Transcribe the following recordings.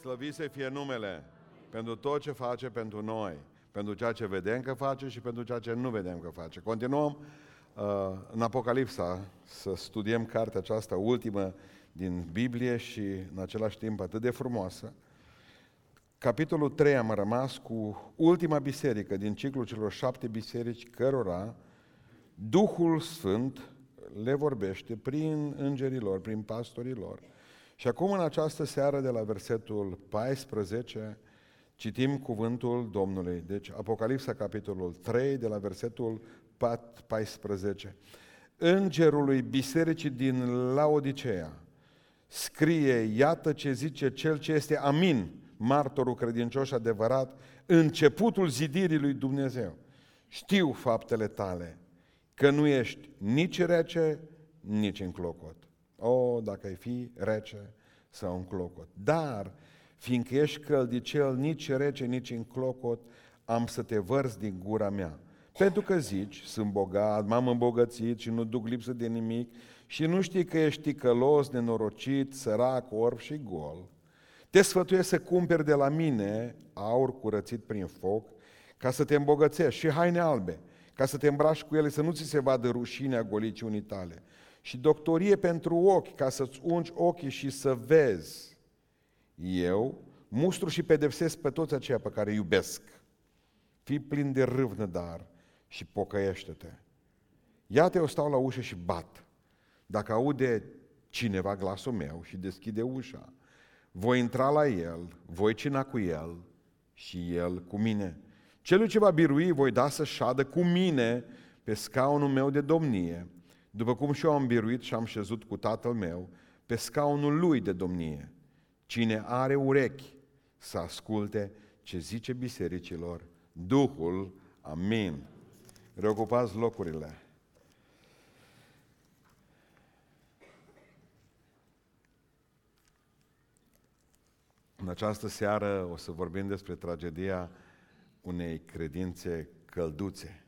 Slăvit să fie numele pentru tot ce face pentru noi, pentru ceea ce vedem că face și pentru ceea ce nu vedem că face. Continuăm uh, în Apocalipsa să studiem cartea aceasta ultimă din Biblie și în același timp atât de frumoasă. Capitolul 3 am rămas cu ultima biserică din ciclul celor șapte biserici cărora Duhul Sfânt le vorbește prin îngerilor, prin pastorilor. Și acum în această seară de la versetul 14 citim cuvântul Domnului. Deci Apocalipsa capitolul 3 de la versetul 14. Îngerului bisericii din Laodicea scrie, iată ce zice cel ce este amin, martorul credincios adevărat, începutul zidirii lui Dumnezeu. Știu faptele tale, că nu ești nici rece, nici în clocot. O, dacă ai fi rece sau în clocot. Dar, fiindcă ești căldicel, nici rece, nici în clocot, am să te vărs din gura mea. Pentru că zici, sunt bogat, m-am îmbogățit și nu duc lipsă de nimic și nu știi că ești ticălos, nenorocit, sărac, orb și gol. Te sfătuiesc să cumperi de la mine aur curățit prin foc, ca să te îmbogățești și haine albe, ca să te îmbraci cu ele, să nu ți se vadă rușinea goliciunii tale. Și doctorie pentru ochi, ca să-ți ungi ochii și să vezi. Eu mustru și pedepsesc pe toți aceia pe care iubesc. Fii plin de râvnă, dar și pocăiește-te. Iată, eu stau la ușă și bat. Dacă aude cineva glasul meu și deschide ușa, voi intra la el, voi cina cu el și el cu mine. Celui ce va birui voi da să șadă cu mine pe scaunul meu de domnie, după cum și eu am biruit și am șezut cu tatăl meu pe scaunul lui de domnie. Cine are urechi să asculte ce zice bisericilor Duhul, amin. Reocupați locurile. În această seară o să vorbim despre tragedia unei credințe călduțe.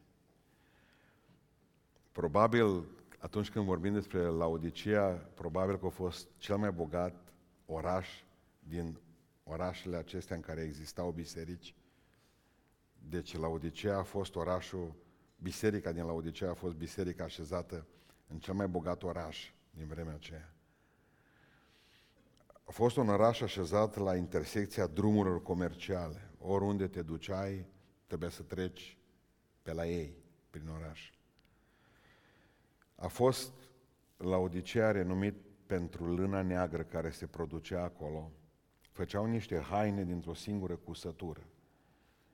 Probabil, atunci când vorbim despre Laodicea, probabil că a fost cel mai bogat oraș din orașele acestea în care existau biserici. Deci Laodicea a fost orașul, biserica din Laodicea a fost biserica așezată în cel mai bogat oraș din vremea aceea. A fost un oraș așezat la intersecția drumurilor comerciale. Oriunde te duceai, trebuia să treci pe la ei, prin oraș. A fost la Odisea renumit pentru lâna neagră care se producea acolo. Făceau niște haine dintr-o singură cusătură.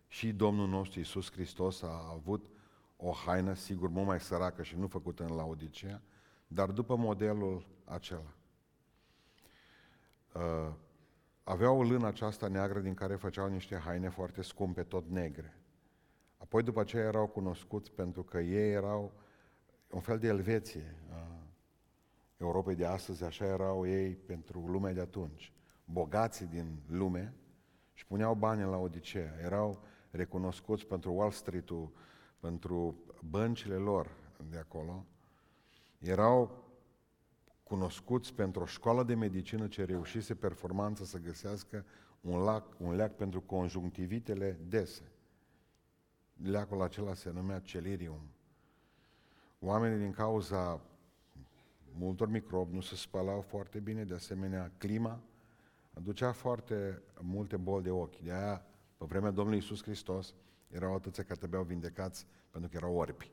Și Domnul nostru Iisus Hristos a avut o haină, sigur, mult mai săracă și nu făcută în Laodicea, dar după modelul acela. Uh, aveau o lână aceasta neagră din care făceau niște haine foarte scumpe, tot negre. Apoi după aceea erau cunoscuți pentru că ei erau un fel de Elveție a Europei de astăzi, așa erau ei pentru lumea de atunci. Bogații din lume și puneau bani la Odisea. Erau recunoscuți pentru Wall Street-ul, pentru băncile lor de acolo. Erau cunoscuți pentru o școală de medicină ce reușise performanță să găsească un, lac, un leac pentru conjunctivitele dese. Leacul acela se numea celirium. Oamenii din cauza multor microbi nu se spălau foarte bine, de asemenea clima aducea foarte multe boli de ochi. De aia, pe vremea Domnului Isus Hristos, erau atâția care trebuiau vindecați pentru că erau orbi.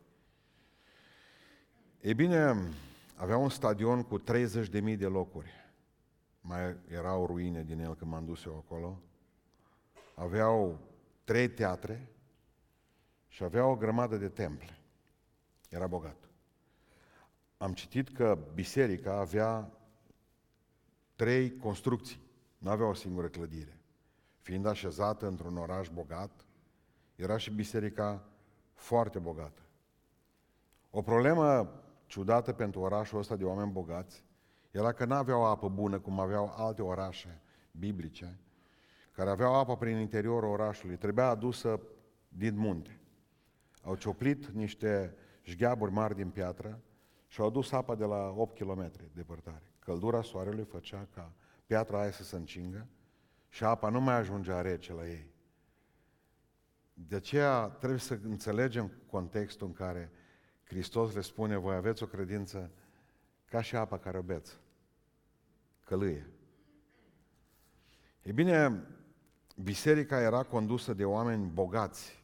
Ei bine, avea un stadion cu 30.000 de locuri. Mai erau ruine din el când m-am dus eu acolo. Aveau trei teatre și aveau o grămadă de temple. Era bogat. Am citit că biserica avea trei construcții. Nu avea o singură clădire. Fiind așezată într-un oraș bogat, era și biserica foarte bogată. O problemă ciudată pentru orașul ăsta de oameni bogați era că nu aveau apă bună cum aveau alte orașe biblice, care aveau apă prin interiorul orașului. Trebuia adusă din munte. Au cioplit niște șgheaburi mari din piatră și au adus apa de la 8 km departare. Căldura soarelui făcea ca piatra aia să se încingă și apa nu mai ajungea rece la ei. De aceea trebuie să înțelegem contextul în care Hristos le spune, voi aveți o credință ca și apa care o beți, călâie. E bine, biserica era condusă de oameni bogați,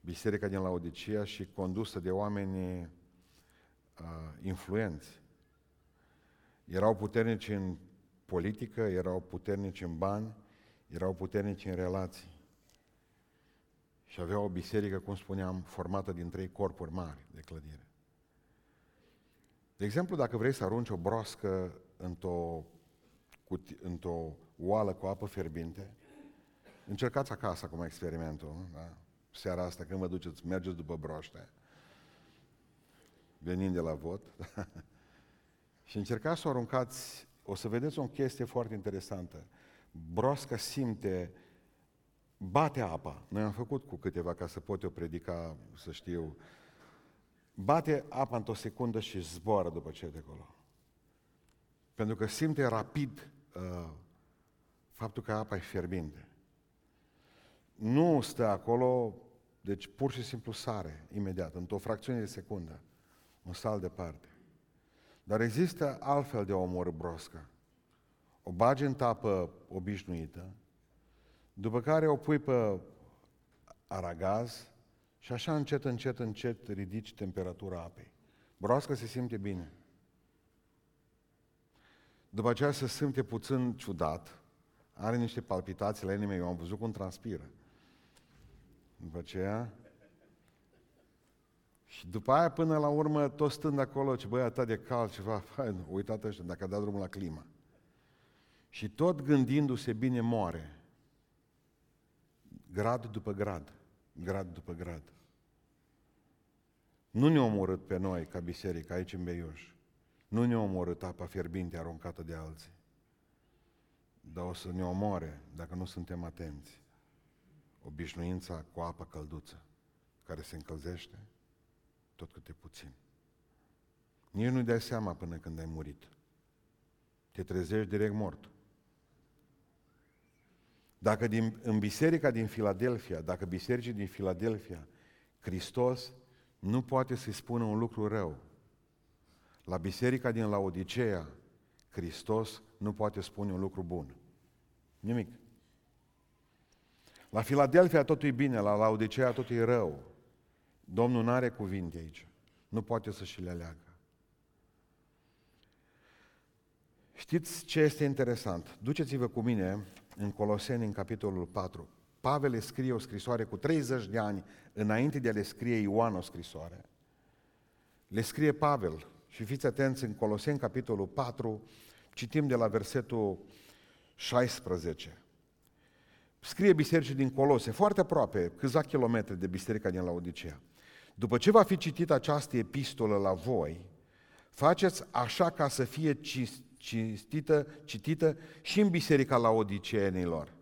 biserica din Laodicea și condusă de oameni uh, influenți. Erau puternici în politică, erau puternici în bani, erau puternici în relații. Și aveau o biserică, cum spuneam, formată din trei corpuri mari de clădire. De exemplu, dacă vrei să arunci o broască într-o, într-o oală cu apă fierbinte, încercați acasă acum experimentul, da? seara asta când vă duceți, mergeți după broaște, venind de la vot, și încercați să o aruncați, o să vedeți o chestie foarte interesantă. Broasca simte, bate apa. Noi am făcut cu câteva ca să pot eu predica, să știu. Bate apa într-o secundă și zboară după ce de acolo. Pentru că simte rapid uh, faptul că apa e fierbinte. Nu stă acolo, deci pur și simplu sare imediat, într-o fracțiune de secundă, un sal departe. Dar există altfel de omor broscă. O bagi în tapă obișnuită, după care o pui pe aragaz și așa încet, încet, încet ridici temperatura apei. Broasca se simte bine. După aceea se simte puțin ciudat, are niște palpitații la inimă, eu am văzut cum transpiră. După aceea, și după aia, până la urmă, tot stând acolo, ce băi, atât de cald, ceva, hai, uitat ăștia, dacă a dat drumul la climă. Și tot gândindu-se bine moare. Grad după grad, grad după grad. Nu ne-a omorât pe noi, ca biserică, aici în Beiuș. Nu ne-a omorât apa fierbinte aruncată de alții. Dar o să ne omoare dacă nu suntem atenți. Obișnuința cu apă călduță, care se încălzește tot câte puțin. Nici nu-i dai seama până când ai murit. Te trezești direct mort. Dacă din, în biserica din Filadelfia, dacă bisericii din Filadelfia, Hristos nu poate să-i spună un lucru rău. La biserica din Laodicea, Hristos nu poate spune un lucru bun. Nimic. La Filadelfia totul e bine, la Laodicea totul e rău. Domnul nu are cuvinte aici. Nu poate să și le aleagă. Știți ce este interesant? Duceți-vă cu mine în Coloseni, în capitolul 4. Pavel scrie o scrisoare cu 30 de ani înainte de a le scrie Ioan o scrisoare. Le scrie Pavel și fiți atenți în Coloseni, capitolul 4, citim de la versetul 16. Scrie bisericii din Colose, foarte aproape, câțiva kilometri de biserica din Laodicea. După ce va fi citit această epistolă la voi, faceți așa ca să fie cinstită, citită și în biserica la Odiceenilor.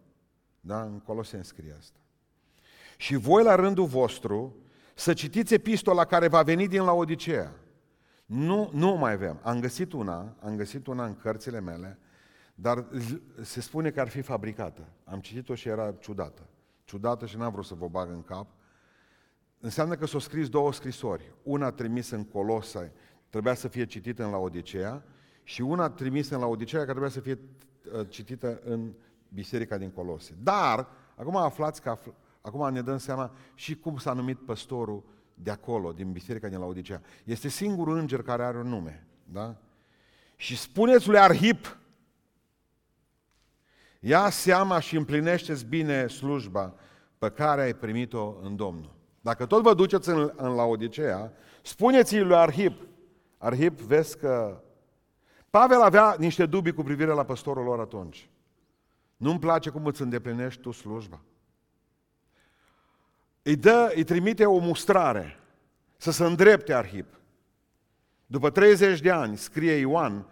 Da? În Coloseni scrie asta. Și voi la rândul vostru să citiți epistola care va veni din la Odicea. Nu, nu mai avem. Am găsit una, am găsit una în cărțile mele, dar se spune că ar fi fabricată. Am citit-o și era ciudată. Ciudată și n-am vrut să vă bag în cap. Înseamnă că s-au scris două scrisori. Una trimisă în Colosai, trebuia să fie citită în Laodicea, și una trimisă în Laodicea, care trebuia să fie uh, citită în biserica din Colose. Dar, acum aflați că afl- acum ne dăm seama și cum s-a numit păstorul de acolo, din biserica din Laodicea. Este singurul înger care are un nume. Da? Și spuneți lui Arhip, ia seama și împlinește bine slujba pe care ai primit-o în Domnul. Dacă tot vă duceți în, în Laodicea, spuneți-i lui Arhip, Arhip, vezi că... Pavel avea niște dubii cu privire la păstorul lor atunci. Nu-mi place cum îți îndeplinești tu slujba. Îi, dă, îi trimite o mustrare să se îndrepte Arhip. După 30 de ani, scrie Ioan,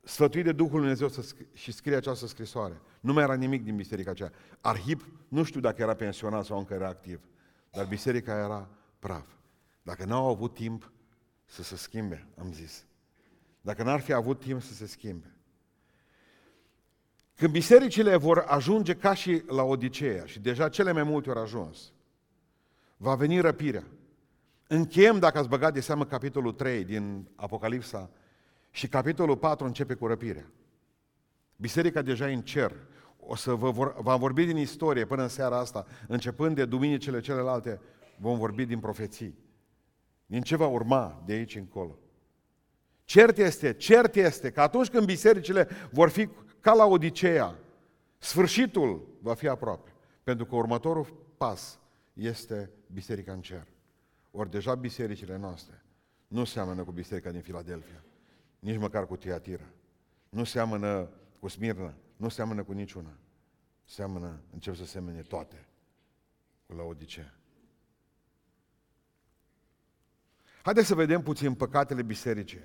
sfătuit de Duhul Dumnezeu să și scrie această scrisoare. Nu mai era nimic din biserica aceea. Arhip, nu știu dacă era pensionat sau încă era activ. Dar biserica era praf. Dacă n-au avut timp să se schimbe, am zis. Dacă n-ar fi avut timp să se schimbe. Când bisericile vor ajunge ca și la Odiseea, și deja cele mai multe ori ajuns, va veni răpirea. Încheiem, dacă ați băgat de seamă, capitolul 3 din Apocalipsa și capitolul 4 începe cu răpirea. Biserica deja e în cer. O să vă vor, v-am vorbit din istorie până în seara asta, începând de duminicile celelalte, vom vorbi din profeții. Din ce va urma de aici încolo. Cert este, cert este că atunci când bisericile vor fi ca la Odiseea, sfârșitul va fi aproape. Pentru că următorul pas este biserica în cer. Ori deja bisericile noastre nu seamănă cu biserica din Filadelfia, nici măcar cu Tiatira. Nu seamănă cu Smirna, nu seamănă cu niciuna. Seamănă, încep să semene toate cu la Odiseea. Haideți să vedem puțin păcatele bisericii.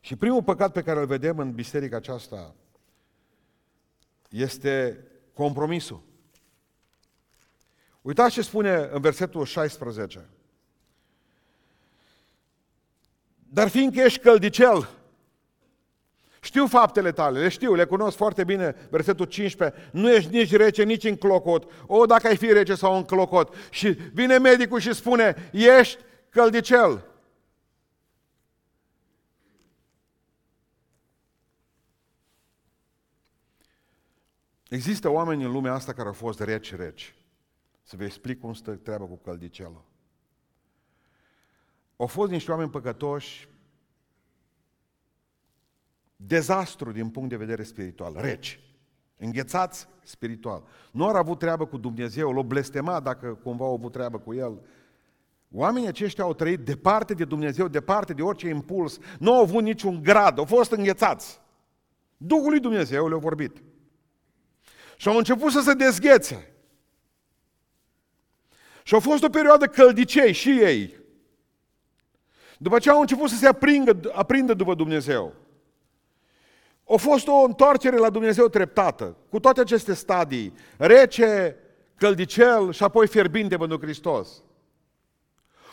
Și primul păcat pe care îl vedem în biserica aceasta este compromisul. Uitați ce spune în versetul 16. Dar fiindcă ești căldicel, știu faptele tale, le știu, le cunosc foarte bine, versetul 15, nu ești nici rece, nici în clocot. O, dacă ai fi rece sau în clocot. Și vine medicul și spune, ești căldicel. Există oameni în lumea asta care au fost reci-reci. Să vă explic cum stă treaba cu căldicelul. Au fost niște oameni păcătoși, dezastru din punct de vedere spiritual, reci, înghețați spiritual. Nu au avut treabă cu Dumnezeu, l-au blestemat dacă cumva au avut treabă cu El. Oamenii aceștia au trăit departe de Dumnezeu, departe de orice impuls, nu au avut niciun grad, au fost înghețați. Duhul lui Dumnezeu le-a vorbit. Și au început să se dezghețe. Și a fost o perioadă căldicei și ei. După ce au început să se aprindă, aprindă după Dumnezeu. A fost o întoarcere la Dumnezeu treptată, cu toate aceste stadii, rece, căldicel și apoi fierbinte pentru Hristos.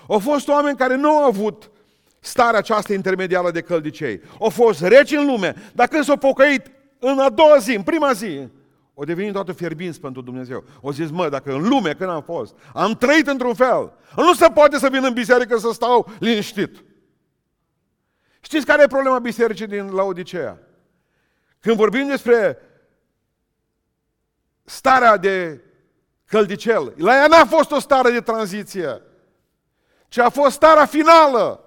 Au fost oameni care nu au avut starea aceasta intermediară de căldicei. Au fost reci în lume, dar când s-au pocăit în a doua zi, în prima zi, o devenit toată fierbinți pentru Dumnezeu. O zis, mă, dacă în lume, când am fost, am trăit într-un fel, nu se poate să vin în biserică să stau liniștit. Știți care e problema bisericii din Laodicea? Când vorbim despre starea de căldicel, la ea n-a fost o stare de tranziție, ci a fost starea finală.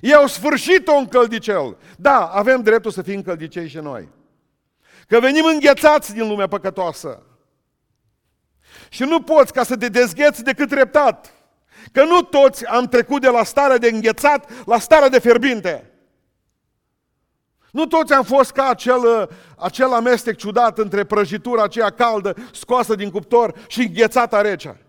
Ei au sfârșit-o în căldicel. Da, avem dreptul să fim căldicei și noi. Că venim înghețați din lumea păcătoasă. Și nu poți ca să te dezgheți decât treptat. Că nu toți am trecut de la starea de înghețat la starea de fierbinte. Nu toți am fost ca acel, acel amestec ciudat între prăjitura aceea caldă scoasă din cuptor și înghețata rece.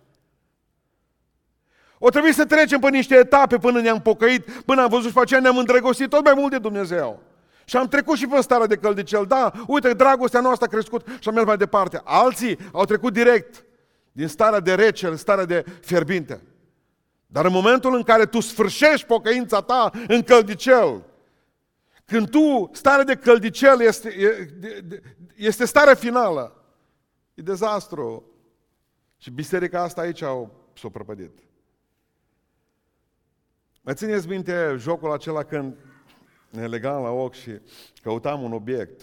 O trebuie să trecem pe niște etape până ne-am pocăit, până am văzut și pe aceea ne-am îndrăgostit tot mai mult de Dumnezeu. Și am trecut și pe starea de căldicel. Da, uite, dragostea noastră a crescut și am mers mai departe. Alții au trecut direct din starea de rece în starea de fierbinte. Dar în momentul în care tu sfârșești pocăința ta în căldicel, când tu, starea de căldicel este, este starea finală, e dezastru. Și biserica asta aici au s-o prăpădit. Mai țineți minte jocul acela când ne legam la ochi și căutam un obiect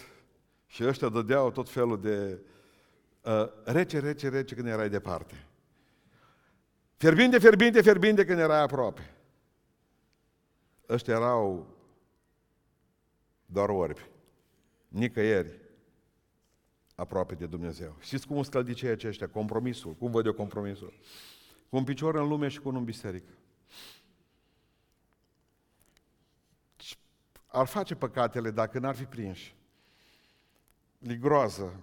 și ăștia dădeau tot felul de uh, rece, rece, rece când erai departe. Fierbinte, fierbinte, fierbinte când erai aproape. Ăștia erau doar orbi. Nicăieri aproape de Dumnezeu. Știți cum scăldicei aceștia? Compromisul. Cum văd eu compromisul? Cu un picior în lume și cu unul în biserică. ar face păcatele dacă n-ar fi prinși. E groază.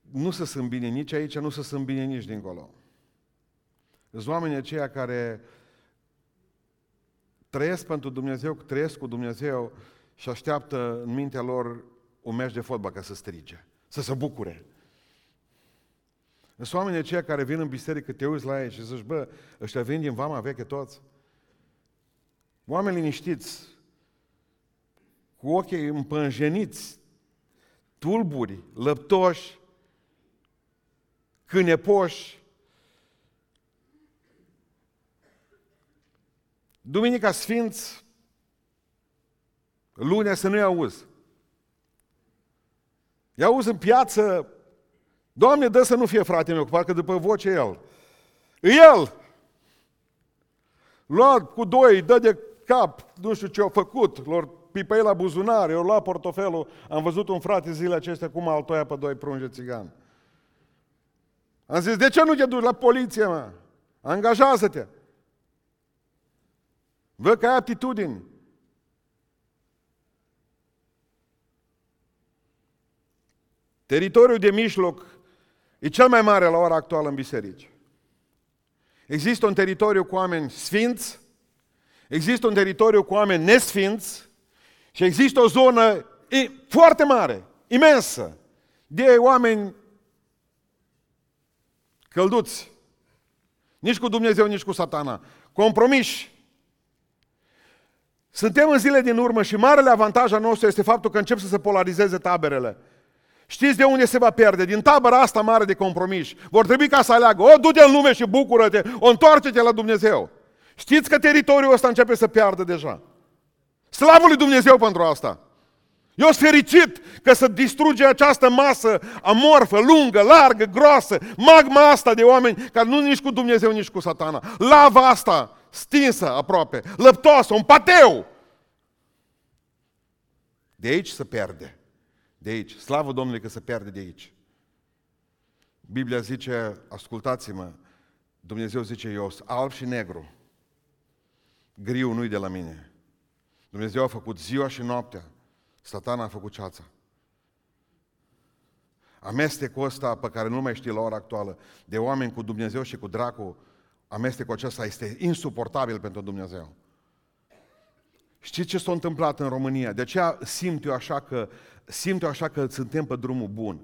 Nu se sunt bine nici aici, nu se sunt bine nici dincolo. Sunt oamenii aceia care trăiesc pentru Dumnezeu, trăiesc cu Dumnezeu și așteaptă în mintea lor un meci de fotbal ca să strige, să se bucure. Sunt oamenii aceia care vin în biserică, te uiți la ei și zici, bă, ăștia vin din vama veche toți. Oameni liniștiți, cu ochii împânjeniți, tulburi, lăptoși, cânepoși. Duminica Sfinți, lunea să nu-i auzi. I auzi în piață, Doamne, dă să nu fie frate meu, parcă după voce el. El! Lua cu doi, dă de cap, nu știu ce au făcut, lor pipăi la buzunare, eu luat portofelul, am văzut un frate zilele acestea cum altoia pe doi prunje țigan. Am zis, de ce nu te duci la poliție, mă? Angajează-te! Văd că ai aptitudini. Teritoriul de mijloc e cel mai mare la ora actuală în biserici. Există un teritoriu cu oameni sfinți, există un teritoriu cu oameni nesfinți și există o zonă foarte mare, imensă, de oameni călduți. Nici cu Dumnezeu, nici cu satana. Compromiși. Suntem în zile din urmă și marele avantaj al nostru este faptul că încep să se polarizeze taberele. Știți de unde se va pierde? Din tabăra asta mare de compromis. Vor trebui ca să aleagă. O, du-te în lume și bucură-te. O, întoarce-te la Dumnezeu. Știți că teritoriul ăsta începe să piardă deja. Slavă lui Dumnezeu pentru asta. Eu sunt fericit că să distruge această masă amorfă, lungă, largă, groasă, magma asta de oameni care nu nici cu Dumnezeu, nici cu satana. Lava asta, stinsă aproape, lăptoasă, un pateu. De aici se pierde. De aici. Slavă Domnului că se pierde de aici. Biblia zice, ascultați-mă, Dumnezeu zice, eu sunt alb și negru. Griu nu-i de la mine. Dumnezeu a făcut ziua și noaptea. Satana a făcut ceața. Amestecul ăsta pe care nu mai știi la ora actuală, de oameni cu Dumnezeu și cu dracu, amestecul acesta este insuportabil pentru Dumnezeu. Știți ce s-a întâmplat în România? De aceea simt eu așa că, simt eu așa că suntem pe drumul bun.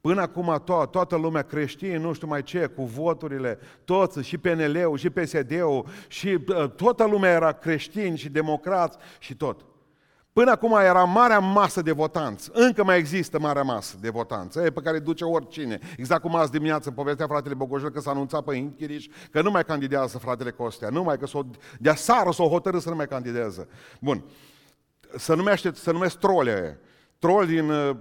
Până acum to- toată lumea creștină, nu știu mai ce, cu voturile, toți, și PNL-ul, și PSD-ul, și uh, toată lumea era creștini și democrați și tot. Până acum era marea masă de votanți. Încă mai există marea masă de votanți, pe care duce oricine. Exact cum azi dimineață povestea fratele Bogojel că s-a anunțat pe Închiriș că nu mai candidează fratele Costea, numai că s-o, de sară s-o hotărât să nu mai candidează. Bun. Să numește, să numesc trole, trol din uh,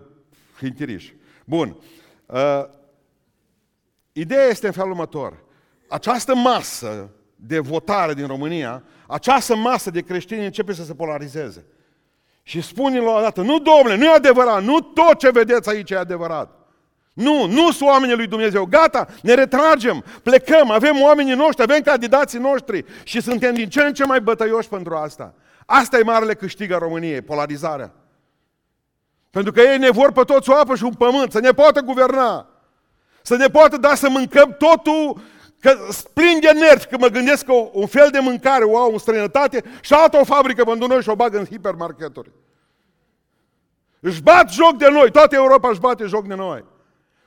Închiriș. Bun. Uh, ideea este în felul următor. Această masă de votare din România, această masă de creștini începe să se polarizeze. Și spune la o dată, nu domnule, nu e adevărat, nu tot ce vedeți aici e adevărat. Nu, nu sunt oamenii lui Dumnezeu. Gata, ne retragem, plecăm, avem oamenii noștri, avem candidații noștri și suntem din ce în ce mai bătăioși pentru asta. Asta e marele câștig a României, polarizarea. Pentru că ei ne vor pe toți o apă și un pământ, să ne poată guverna. Să ne poată da să mâncăm totul, că plin de nervi, că mă gândesc că un fel de mâncare o au în străinătate și altă o fabrică pentru noi și o bagă în hipermarketuri. Își bat joc de noi, toată Europa își bate joc de noi.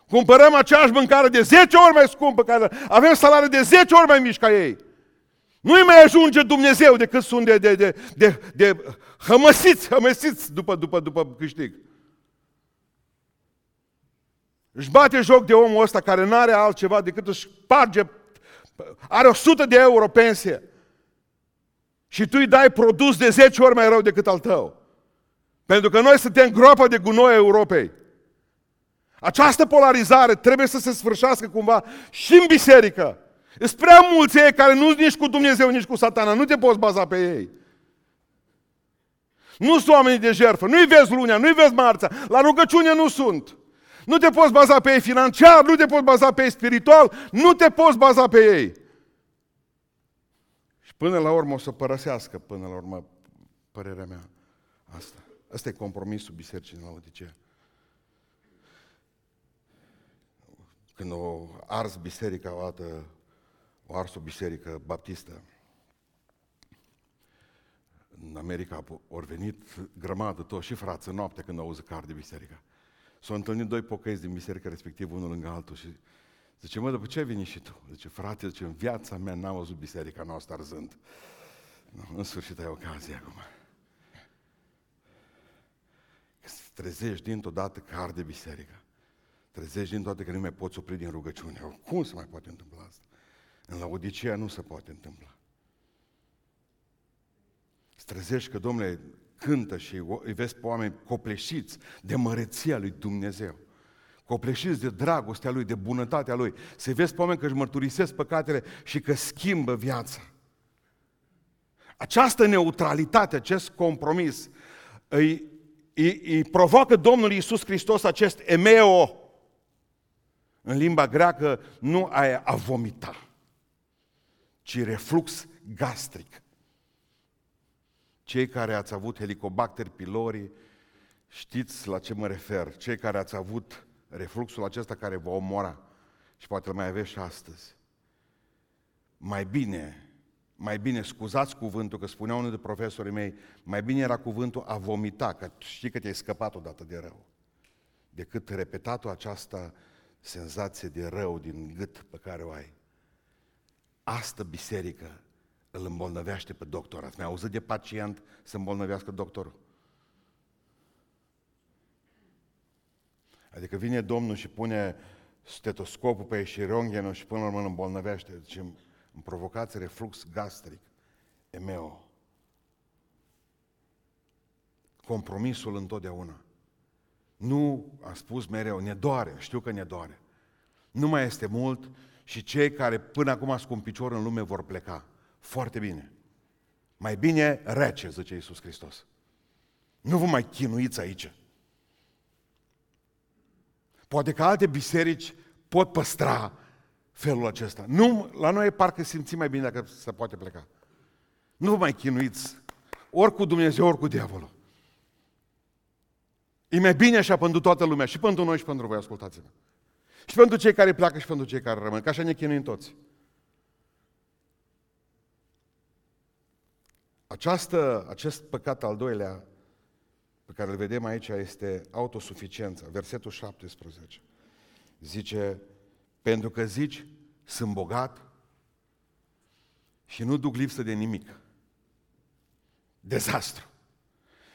Cumpărăm aceeași mâncare de 10 ori mai scumpă, care avem salarii de 10 ori mai mici ca ei. Nu-i mai ajunge Dumnezeu decât sunt de, de, de, de, de hămăsiți, hămăsiți după, după, după câștig. Își bate joc de omul ăsta care nu are altceva decât își sparge, are 100 de euro pensie. Și tu îi dai produs de 10 ori mai rău decât al tău. Pentru că noi suntem groapa de gunoi a Europei. Această polarizare trebuie să se sfârșească cumva și în biserică. Sunt prea mulți ei care nu sunt nici cu Dumnezeu, nici cu satana. Nu te poți baza pe ei. Nu sunt oamenii de jertfă. Nu-i vezi lunea, nu-i vezi marța. La rugăciune nu sunt. Nu te poți baza pe ei financiar, nu te poți baza pe ei spiritual, nu te poți baza pe ei. Și până la urmă o să părăsească, până la urmă, părerea mea, asta. Asta e compromisul bisericii în Laodicea. Când o ars biserica o dată, o ars o biserică baptistă, în America au venit grămadă tot și frață noapte când auzi că arde biserica. S-au întâlnit doi pocăiți din biserica respectiv, unul lângă altul și zice, mă, după ce veni și tu? Zice, frate, zice, în viața mea n-am văzut biserica noastră arzând. În sfârșit ai ocazie acum. trezești dintr-o dată că arde biserica. Trezești dintr-o dată că nu mai poți opri din rugăciune. Cum se mai poate întâmpla asta? În Laodicea nu se poate întâmpla. Îți trezești că, domnule, cântă și îi vezi pe oameni copleșiți de măreția lui Dumnezeu. Copleșiți de dragostea lui, de bunătatea lui. Să vezi pe oameni că își mărturisesc păcatele și că schimbă viața. Această neutralitate, acest compromis, îi, îi, îi provoacă Domnul Iisus Hristos acest emeo. În limba greacă nu aia a vomita, ci reflux gastric. Cei care ați avut helicobacter pylori, știți la ce mă refer. Cei care ați avut refluxul acesta care vă omora și poate îl mai aveți și astăzi. Mai bine, mai bine, scuzați cuvântul, că spunea unul de profesorii mei, mai bine era cuvântul a vomita, că știi că te-ai scăpat odată de rău, decât repetatul această senzație de rău din gât pe care o ai. Asta biserică îl îmbolnăvește pe doctor. Ați mai auzit de pacient să îmbolnăvească doctorul? Adică vine Domnul și pune stetoscopul pe și ronghenul și până la urmă îl îmbolnăvește. Deci îmi provocați reflux gastric, emeo. Compromisul întotdeauna. Nu, am spus mereu, ne doare, știu că ne doare. Nu mai este mult și cei care până acum sunt cu un picior în lume vor pleca. Foarte bine. Mai bine rece, zice Iisus Hristos. Nu vă mai chinuiți aici. Poate că alte biserici pot păstra felul acesta. Nu, la noi parcă simțim mai bine dacă se poate pleca. Nu vă mai chinuiți, ori cu Dumnezeu, ori cu diavolul. E mai bine așa pentru toată lumea, și pentru noi și pentru voi, ascultați-mă. Și pentru cei care pleacă și pentru cei care rămân, că așa ne chinuim toți. Această, acest păcat al doilea pe care îl vedem aici este autosuficiența. Versetul 17 zice, pentru că zici, sunt bogat și nu duc lipsă de nimic. Dezastru.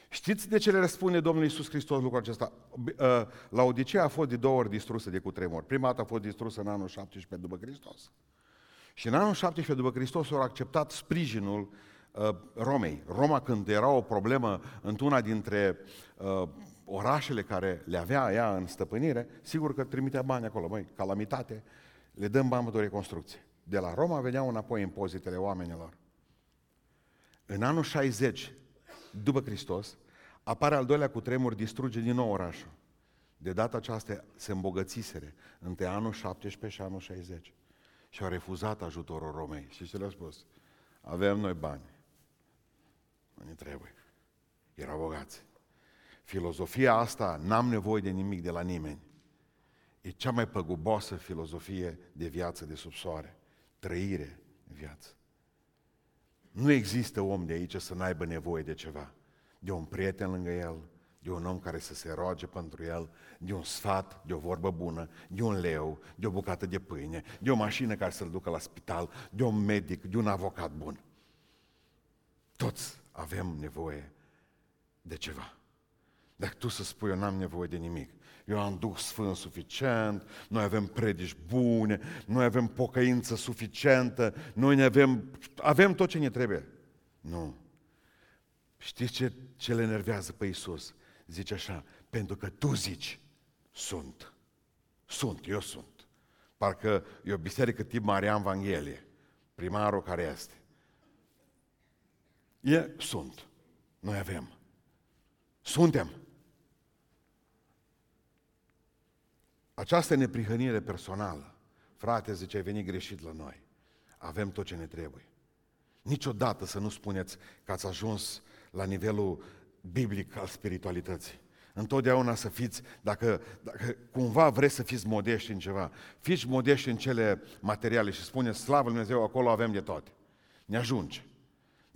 Știți de ce le răspunde Domnul Iisus Hristos lucrul acesta? Ă, la Odisea a fost de două ori distrusă de cutremur. Prima dată a fost distrusă în anul 17 după Hristos. Și în anul 17 după Hristos au acceptat sprijinul Uh, Romei. Roma când era o problemă într-una dintre uh, orașele care le avea ea în stăpânire, sigur că trimitea bani acolo, măi, calamitate, le dăm bani pentru reconstrucție. De la Roma veneau înapoi impozitele oamenilor. În anul 60, după Hristos, apare al doilea cu tremur, distruge din nou orașul. De data aceasta se îmbogățisere între anul 17 și anul 60. Și au refuzat ajutorul Romei. Și ce le-au spus? Avem noi bani. Nu ne trebuie. Erau bogați. Filozofia asta, n-am nevoie de nimic de la nimeni. E cea mai păguboasă filozofie de viață de sub soare. Trăire în viață. Nu există om de aici să n-aibă nevoie de ceva. De un prieten lângă el, de un om care să se roage pentru el, de un sfat, de o vorbă bună, de un leu, de o bucată de pâine, de o mașină care să-l ducă la spital, de un medic, de un avocat bun. Toți avem nevoie de ceva. Dacă tu să spui, eu n-am nevoie de nimic, eu am Duh Sfânt suficient, noi avem predici bune, noi avem pocăință suficientă, noi ne avem, avem tot ce ne trebuie. Nu. Știți ce, ce le enervează pe Iisus? Zice așa, pentru că tu zici, sunt. Sunt, eu sunt. Parcă e o biserică tip Marian Vanghelie, primarul care este. E, sunt. Noi avem. Suntem. Această neprihănire personală, frate, zice, ai venit greșit la noi. Avem tot ce ne trebuie. Niciodată să nu spuneți că ați ajuns la nivelul biblic al spiritualității. Întotdeauna să fiți, dacă, dacă cumva vreți să fiți modești în ceva, fiți modești în cele materiale și spuneți, slavă Lui Dumnezeu, acolo avem de toate. Ne ajunge.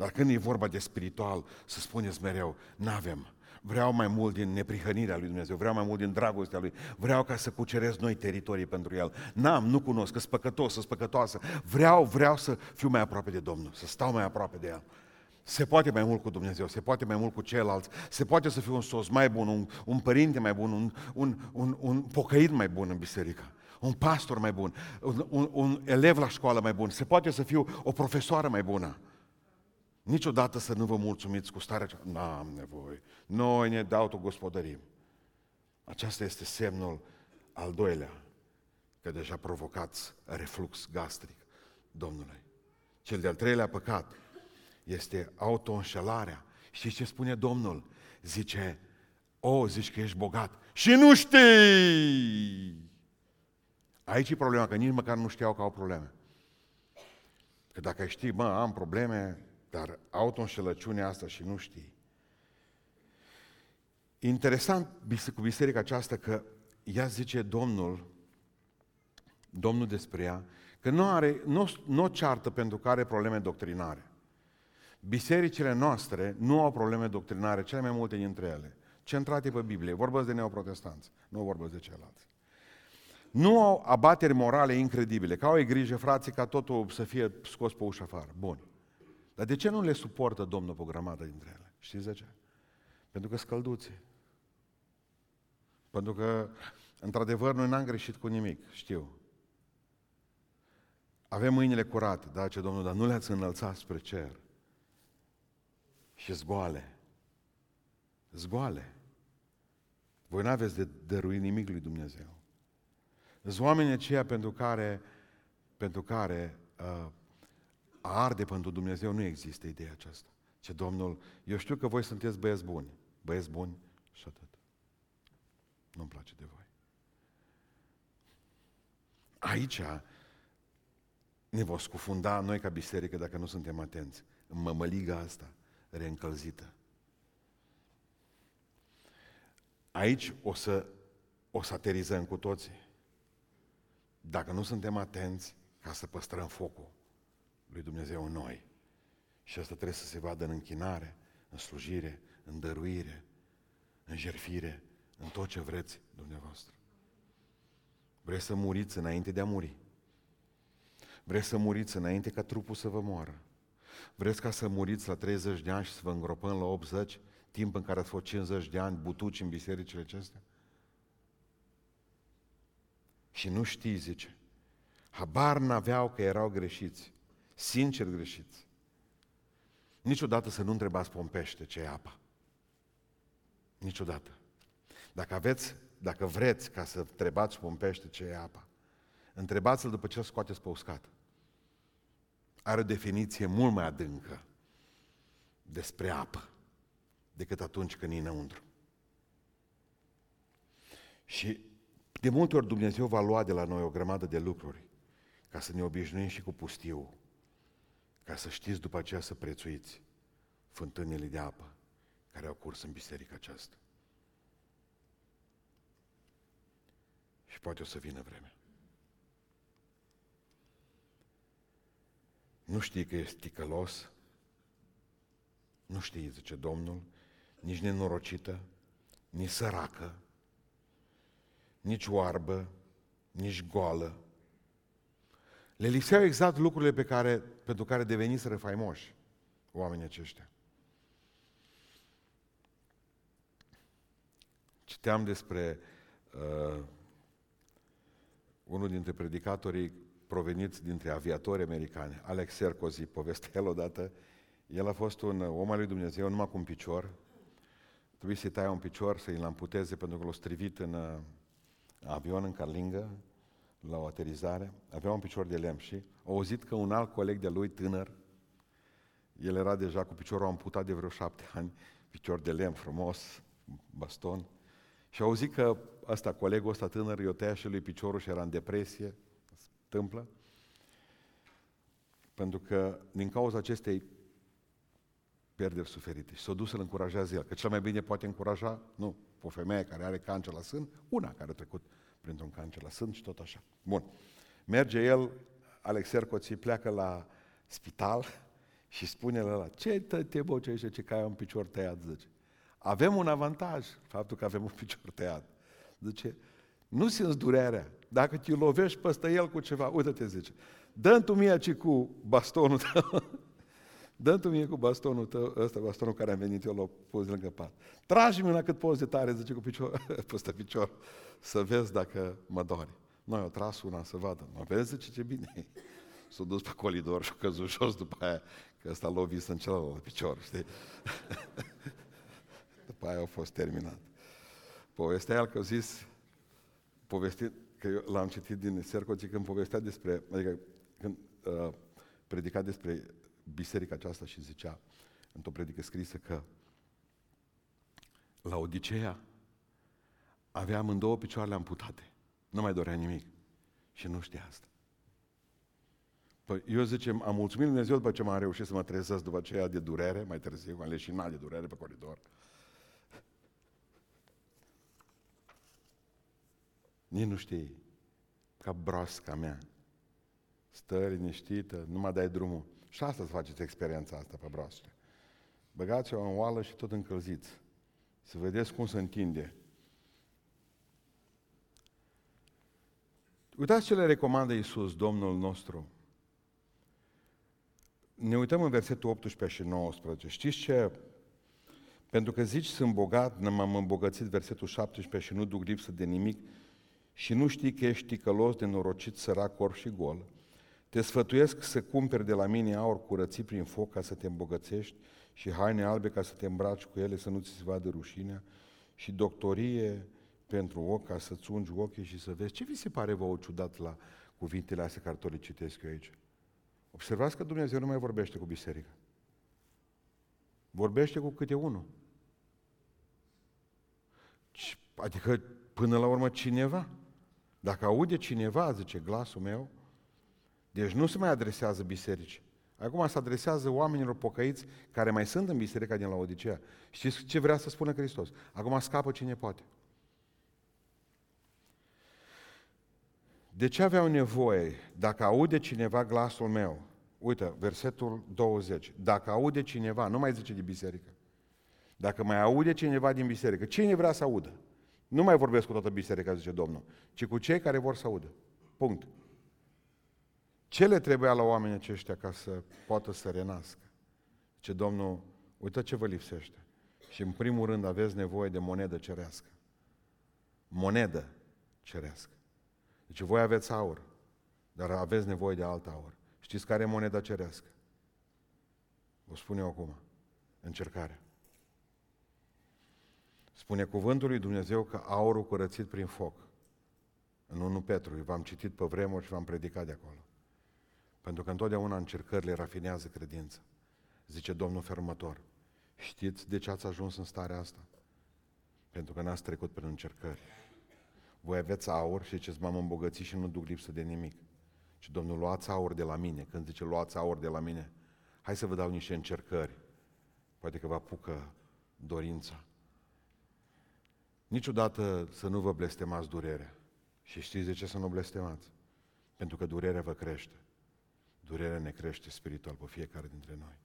Dar când e vorba de spiritual, să spuneți mereu, n-avem. Vreau mai mult din neprihănirea lui Dumnezeu, vreau mai mult din dragostea lui, vreau ca să cuceresc noi teritorii pentru el. N-am, nu cunosc, că păcătos, sunt păcătoasă. Vreau, vreau să fiu mai aproape de Domnul, să stau mai aproape de el. Se poate mai mult cu Dumnezeu, se poate mai mult cu ceilalți, se poate să fii un soț mai bun, un, un părinte mai bun, un, un, un, un pocăit mai bun în biserică, un pastor mai bun, un, un, un elev la școală mai bun, se poate să fiu o profesoară mai bună. Niciodată să nu vă mulțumiți cu starea aceea. N-am nevoie. Noi ne autogospodărim. Aceasta este semnul al doilea, că deja provocați reflux gastric Domnului. Cel de-al treilea păcat este autoînșelarea. Și ce spune Domnul? Zice, o, zici că ești bogat și nu știi! Aici e problema, că nici măcar nu știau că au probleme. Că dacă știi, mă, am probleme, dar auto-înșelăciunea asta și nu știi. Interesant cu biserica aceasta că ea zice Domnul, Domnul despre ea, că nu, are, nu, nu ceartă pentru că are probleme doctrinare. Bisericile noastre nu au probleme doctrinare, cele mai multe dintre ele, centrate pe Biblie. Vorbesc de neoprotestanți, nu vorbesc de ceilalți. Nu au abateri morale incredibile, că au ei grijă, frații, ca totul să fie scos pe ușă afară. Bun. Dar de ce nu le suportă Domnul pe o grămadă dintre ele? Știți de ce? Pentru că scălduții. Pentru că, într-adevăr, noi n-am greșit cu nimic, știu. Avem mâinile curate, da, ce Domnul, dar nu le-ați înălțat spre cer. Și zgoale. Zgoale. Voi n-aveți de dăruit nimic lui Dumnezeu. Sunt oamenii aceia pentru care, pentru care uh, a arde pentru Dumnezeu nu există ideea aceasta. Ce Domnul, eu știu că voi sunteți băieți buni, băieți buni și atât. Nu-mi place de voi. Aici ne vom scufunda noi ca biserică dacă nu suntem atenți. În mămăliga asta reîncălzită. Aici o să, o să aterizăm cu toții. Dacă nu suntem atenți ca să păstrăm focul lui Dumnezeu în noi. Și asta trebuie să se vadă în închinare, în slujire, în dăruire, în jerfire, în tot ce vreți dumneavoastră. Vreți să muriți înainte de a muri. Vreți să muriți înainte ca trupul să vă moară. Vreți ca să muriți la 30 de ani și să vă îngropăm la 80, timp în care ați fost 50 de ani butuci în bisericile acestea? Și nu știți, zice. Habar n-aveau că erau greșiți sincer greșiți. Niciodată să nu întrebați pompește ce e apa. Niciodată. Dacă aveți, dacă vreți ca să întrebați pompește ce e apa, întrebați-l după ce îl scoateți pe uscat. Are o definiție mult mai adâncă despre apă decât atunci când e înăuntru. Și de multe ori Dumnezeu va lua de la noi o grămadă de lucruri ca să ne obișnuim și cu pustiul ca să știți după aceea să prețuiți fântânile de apă care au curs în biserica aceasta. Și poate o să vină vremea. Nu știi că ești ticălos, nu știi, zice Domnul, nici nenorocită, nici săracă, nici oarbă, nici goală, le lipseau exact lucrurile pe care, pentru care deveniseră faimoși oamenii aceștia. Citeam despre uh, unul dintre predicatorii proveniți dintre aviatori americani, Alex Sercozy, povestea el odată, el a fost un om al lui Dumnezeu numai cu un picior, trebuie să-i taie un picior, să-i amputeze pentru că l-a strivit în uh, avion, în carlingă, la o aterizare, avea un picior de lemn și a auzit că un alt coleg de lui, tânăr, el era deja cu piciorul amputat de vreo șapte ani, picior de lemn frumos, baston, și a auzit că ăsta, colegul ăsta tânăr, i-o tăia și lui piciorul și era în depresie, se întâmplă, pentru că din cauza acestei pierderi suferite și s-a dus să-l încurajează el, că cel mai bine poate încuraja, nu, o femeie care are cancer la sân, una care a trecut printr-un cancer la sân și tot așa. Bun. Merge el, Alex Ercoții, pleacă la spital și spune la ce te boce și ce că ai un picior tăiat, zice. Avem un avantaj, faptul că avem un picior tăiat. Zice, nu simți durerea. Dacă te lovești peste el cu ceva, uite-te, zice, dă tu mie ci cu bastonul tău. dă tu mie cu bastonul tău, ăsta bastonul care am venit eu, l-o pus lângă pat. Tragi-mi la cât poți de tare, zice cu picior, peste picior, să vezi dacă mă doare. Noi au tras una să vadă. Mă vezi, zice, ce bine S-a dus pe colidor și a căzut jos după aia, că ăsta l-a lovit în celălalt picior, știi? după aia a fost terminat. Povestea el că a zis, povestit, că eu l-am citit din Sercoci când povestea despre, adică când uh, predica despre biserica aceasta și zicea într-o predică scrisă că la Odiseea avea amândouă picioarele amputate. Nu mai dorea nimic. Și nu știa asta. Păi eu zice, am mulțumit Lui Dumnezeu după ce m-am reușit să mă trezesc după aceea de durere, mai târziu, am leșinat de durere pe coridor. Nici nu știi, ca broasca mea. Stă liniștită, nu mai dai drumul. Și asta să faceți experiența asta pe broască. Băgați-o în oală și tot încălziți. Să vedeți cum se întinde. Uitați ce le recomandă Iisus, Domnul nostru. Ne uităm în versetul 18 și 19. Știți ce? Pentru că zici sunt bogat, m-am îmbogățit versetul 17 și nu duc lipsă de nimic și nu știi că ești ticălos, de norocit, sărac, orb și gol. Te sfătuiesc să cumperi de la mine aur curățit prin foc ca să te îmbogățești și haine albe ca să te îmbraci cu ele, să nu ți se vadă rușinea și doctorie pentru ochi ca să-ți ungi ochii și să vezi. Ce vi se pare vouă ciudat la cuvintele astea care tot le citesc eu aici? Observați că Dumnezeu nu mai vorbește cu biserica. Vorbește cu câte unul. Adică, până la urmă, cineva. Dacă aude cineva, zice, glasul meu, deci nu se mai adresează bisericii. Acum se adresează oamenilor pocăiți care mai sunt în biserica din Laodicea. Știți ce vrea să spună Hristos? Acum scapă cine poate. De ce aveau nevoie? Dacă aude cineva glasul meu, uite, versetul 20, dacă aude cineva, nu mai zice de biserică, dacă mai aude cineva din biserică, cine vrea să audă? Nu mai vorbesc cu toată biserica, zice Domnul, ci cu cei care vor să audă. Punct. Ce le trebuia la oamenii aceștia ca să poată să renască? Ce Domnul, uite ce vă lipsește. Și în primul rând aveți nevoie de monedă cerească. Monedă cerească. Deci voi aveți aur, dar aveți nevoie de alt aur. Știți care e moneda cerească? O spun eu acum. Încercarea. Spune cuvântul lui Dumnezeu că aurul curățit prin foc. În 1 Petru, v-am citit pe vremuri și v-am predicat de acolo. Pentru că întotdeauna încercările rafinează credința. Zice Domnul fermător. Știți de ce ați ajuns în starea asta? Pentru că n-ați trecut prin încercări. Voi aveți aur și ziceți, m-am îmbogățit și nu duc lipsă de nimic. Și Domnul, luați aur de la mine. Când zice, luați aur de la mine, hai să vă dau niște încercări. Poate că vă apucă dorința. Niciodată să nu vă blestemați durerea. Și știți de ce să nu blestemați? Pentru că durerea vă crește. Durerea ne crește spiritual pe fiecare dintre noi.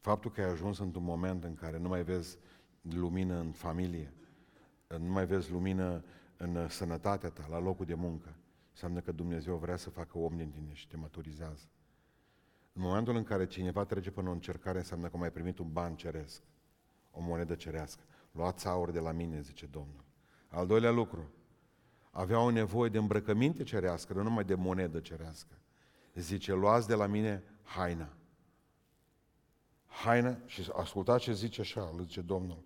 Faptul că ai ajuns într-un moment în care nu mai vezi lumină în familie, nu mai vezi lumină în sănătatea ta, la locul de muncă, înseamnă că Dumnezeu vrea să facă om din tine și te maturizează. În momentul în care cineva trece până o încercare, înseamnă că mai primit un ban ceresc, o monedă cerească. Luați aur de la mine, zice Domnul. Al doilea lucru, aveau nevoie de îmbrăcăminte cerească, nu numai de monedă cerească. Zice, luați de la mine haina. Haina, și ascultați ce zice așa, zice Domnul.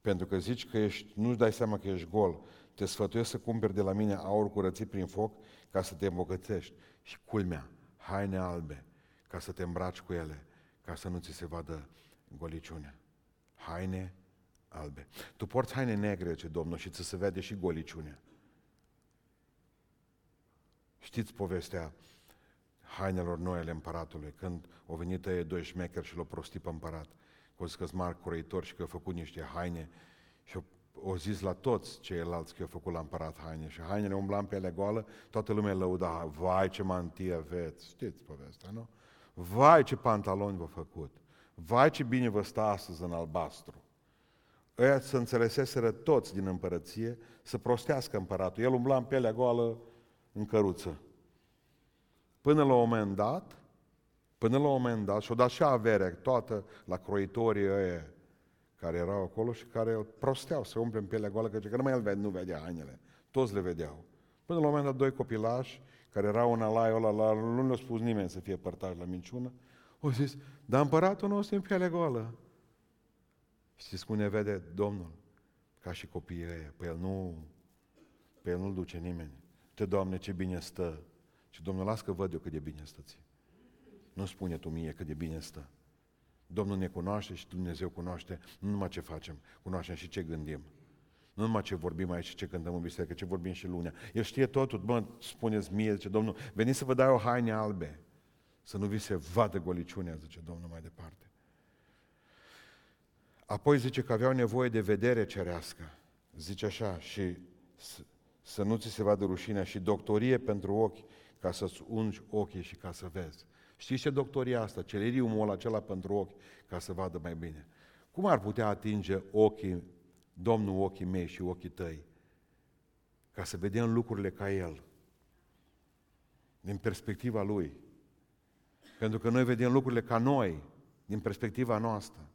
Pentru că zici că ești, nu-ți dai seama că ești gol, te sfătuiesc să cumperi de la mine aur curățit prin foc ca să te îmbogățești. Și culmea, haine albe, ca să te îmbraci cu ele, ca să nu ți se vadă goliciunea. Haine albe. Tu porți haine negre, ce Domnul, și ți se vede și goliciunea. Știți povestea hainelor noi ale împăratului, când au venit ei doi șmecheri și l-au prostit pe împărat. Că au mari curăitori și că au făcut niște haine și au, au zis la toți ceilalți că au făcut la împărat haine și hainele umblam pe ele goală, toată lumea lăuda, vai ce mantie aveți, știți povestea, nu? Vai ce pantaloni v-a făcut, vai ce bine vă stă astăzi în albastru. Ăia să înțeleseseră toți din împărăție să prostească împăratul. El umbla în pielea goală în căruță. Până la un moment dat, Până la un moment dat, și-o dat și averea toată la croitorii ăia care erau acolo și care îl prosteau să umple în pielea goală, că numai el nu vedea hainele. Toți le vedeau. Până la un moment dat, doi copilași, care erau în alaiul ăla, la, nu le-a spus nimeni să fie părtași la minciună, au zis, dar împăratul nostru e în pielea goală. Știți cum ne vede Domnul? Ca și copiii ăia. Pe el nu, pe el nu-l duce nimeni. Te, Doamne, ce bine stă. Și Domnul, las că văd eu cât de bine stă ție. Nu spune tu mie cât de bine stă. Domnul ne cunoaște și Dumnezeu cunoaște nu numai ce facem, cunoaștem și ce gândim. Nu numai ce vorbim aici și ce cântăm în biserică, ce vorbim și lunea. El știe totul. Mă, spuneți mie, zice Domnul, veniți să vă dau o haine albe. Să nu vi se vadă goliciunea, zice Domnul mai departe. Apoi zice că aveau nevoie de vedere cerească. Zice așa, și să nu ți se vadă rușinea și doctorie pentru ochi, ca să-ți ungi ochii și ca să vezi. Știți ce doctoria asta? Celeriumul acela pentru ochi, ca să vadă mai bine. Cum ar putea atinge ochii, Domnul ochii mei și ochii tăi? Ca să vedem lucrurile ca El. Din perspectiva Lui. Pentru că noi vedem lucrurile ca noi, din perspectiva noastră.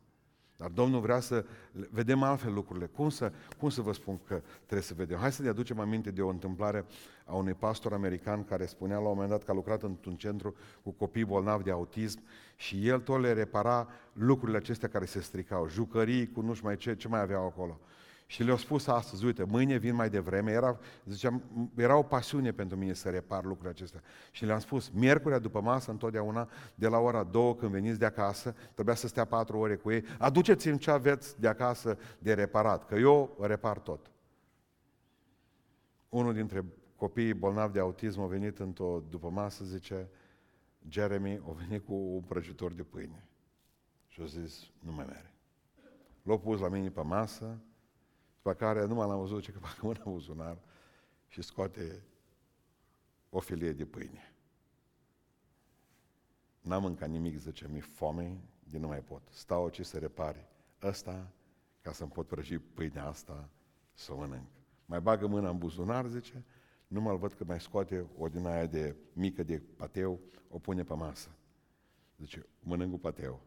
Dar Domnul vrea să vedem altfel lucrurile. Cum să, cum să vă spun că trebuie să vedem? Hai să ne aducem aminte de o întâmplare a unui pastor american care spunea la un moment dat că a lucrat într-un centru cu copii bolnavi de autism și el tot le repara lucrurile acestea care se stricau, jucării cu nu știu mai ce, ce mai aveau acolo. Și le-au spus astăzi, uite, mâine vin mai devreme, era, ziceam, era o pasiune pentru mine să repar lucrurile acestea. Și le-am spus, miercurea după masă, întotdeauna, de la ora două când veniți de acasă, trebuia să stea patru ore cu ei, aduceți-mi ce aveți de acasă de reparat, că eu repar tot. Unul dintre copiii bolnavi de autism a venit într-o după masă, zice, Jeremy a venit cu un prăjitor de pâine. Și a zis, nu mai mere. L-a pus la mine pe masă, după care numai l-am văzut ce că fac mâna în buzunar și scoate o filie de pâine. N-am mâncat nimic, zice, mi foame, din nu mai pot. Stau ce să repare. Ăsta, ca să-mi pot prăji pâinea asta, să o mănânc. Mai bagă mâna în buzunar, zice, nu mă văd că mai scoate o din aia de mică de pateu, o pune pe masă. Zice, mănânc cu pateu.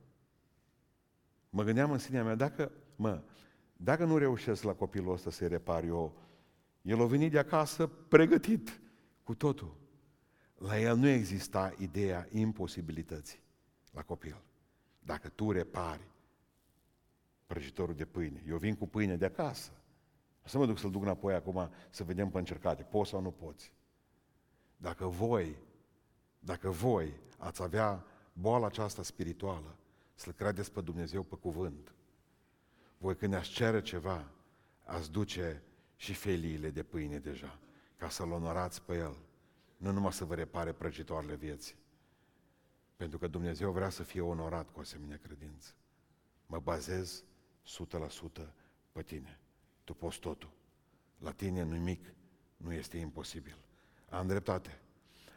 Mă gândeam în sinea mea, dacă, mă, dacă nu reușesc la copilul ăsta să-i repar eu, el a venit de acasă pregătit cu totul. La el nu exista ideea imposibilității la copil. Dacă tu repari prăjitorul de pâine, eu vin cu pâine de acasă, să mă duc să-l duc înapoi acum să vedem pe încercate, poți sau nu poți. Dacă voi, dacă voi ați avea boala aceasta spirituală, să-L credeți pe Dumnezeu pe cuvânt, voi când ați cere ceva, ați duce și feliile de pâine deja, ca să-L onorați pe El. Nu numai să vă repare prăjitoarele vieții. Pentru că Dumnezeu vrea să fie onorat cu asemenea credință. Mă bazez 100% pe tine. Tu poți totul. La tine nimic nu este imposibil. Am dreptate.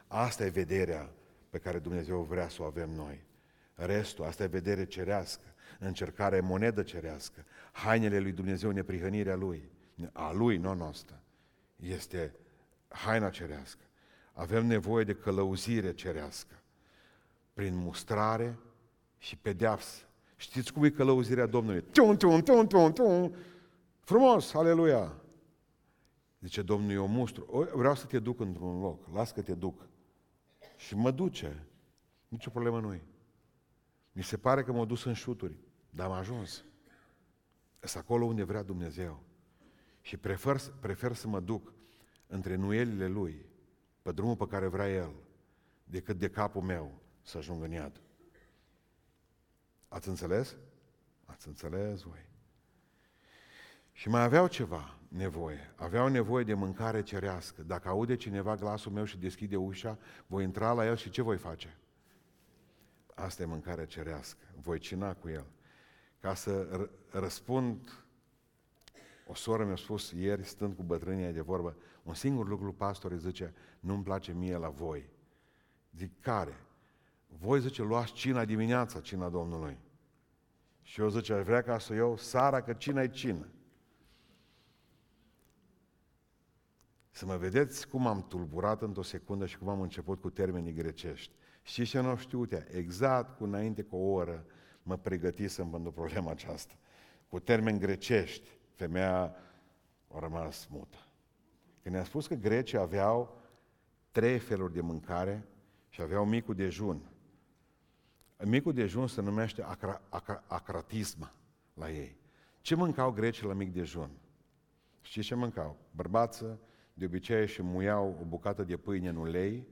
Asta e vederea pe care Dumnezeu vrea să o avem noi. Restul, asta e vedere cerească încercare monedă cerească. Hainele lui Dumnezeu, neprihănirea lui, a lui, nu a noastră, este haina cerească. Avem nevoie de călăuzire cerească prin mustrare și pedeapsă. Știți cum e călăuzirea Domnului? Tum, tum, tum, tum, tum. Frumos, aleluia! Zice Domnul, eu mustru. Vreau să te duc într-un loc. Las că te duc. Și mă duce. Nici o problemă nu e. Mi se pare că m-a dus în șuturi, dar am ajuns. Este acolo unde vrea Dumnezeu. Și prefer, prefer să mă duc între nuielile Lui, pe drumul pe care vrea El, decât de capul meu să ajung în iad. Ați înțeles? Ați înțeles voi. Și mai aveau ceva nevoie. Aveau nevoie de mâncare cerească. Dacă aude cineva glasul meu și deschide ușa, voi intra la el și ce voi face? Asta e mâncarea cerească. Voi cina cu el. Ca să răspund, o soră mi-a spus ieri, stând cu bătrânia de vorbă, un singur lucru pastorii zice, nu-mi place mie la voi. Zic, care? Voi, zice, luați cina dimineața, cina Domnului. Și eu zice, vrea ca să iau sara, că cina e cină. Să mă vedeți cum am tulburat într-o secundă și cum am început cu termenii grecești. Și ce nu știut ea? Exact cu înainte cu o oră mă pregătisem pentru problema aceasta. Cu termeni grecești, femeia a rămas mută. Când ne-a spus că grecii aveau trei feluri de mâncare și aveau micul dejun. Micul dejun se numește acra, acra, acratisma la ei. Ce mâncau grecii la mic dejun? Știți ce mâncau? Bărbață, de obicei și muiau o bucată de pâine în ulei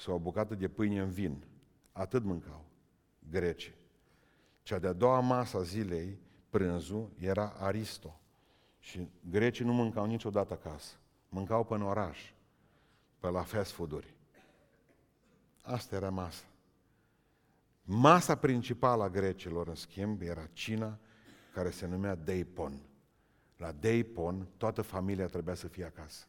sau o bucată de pâine în vin. Atât mâncau grecii. Cea de-a doua masă a zilei, prânzul, era aristo. Și grecii nu mâncau niciodată acasă. Mâncau pe în oraș, pe la fast food-uri. Asta era masa. Masa principală a grecilor, în schimb, era cina care se numea Deipon. La Deipon, toată familia trebuia să fie acasă.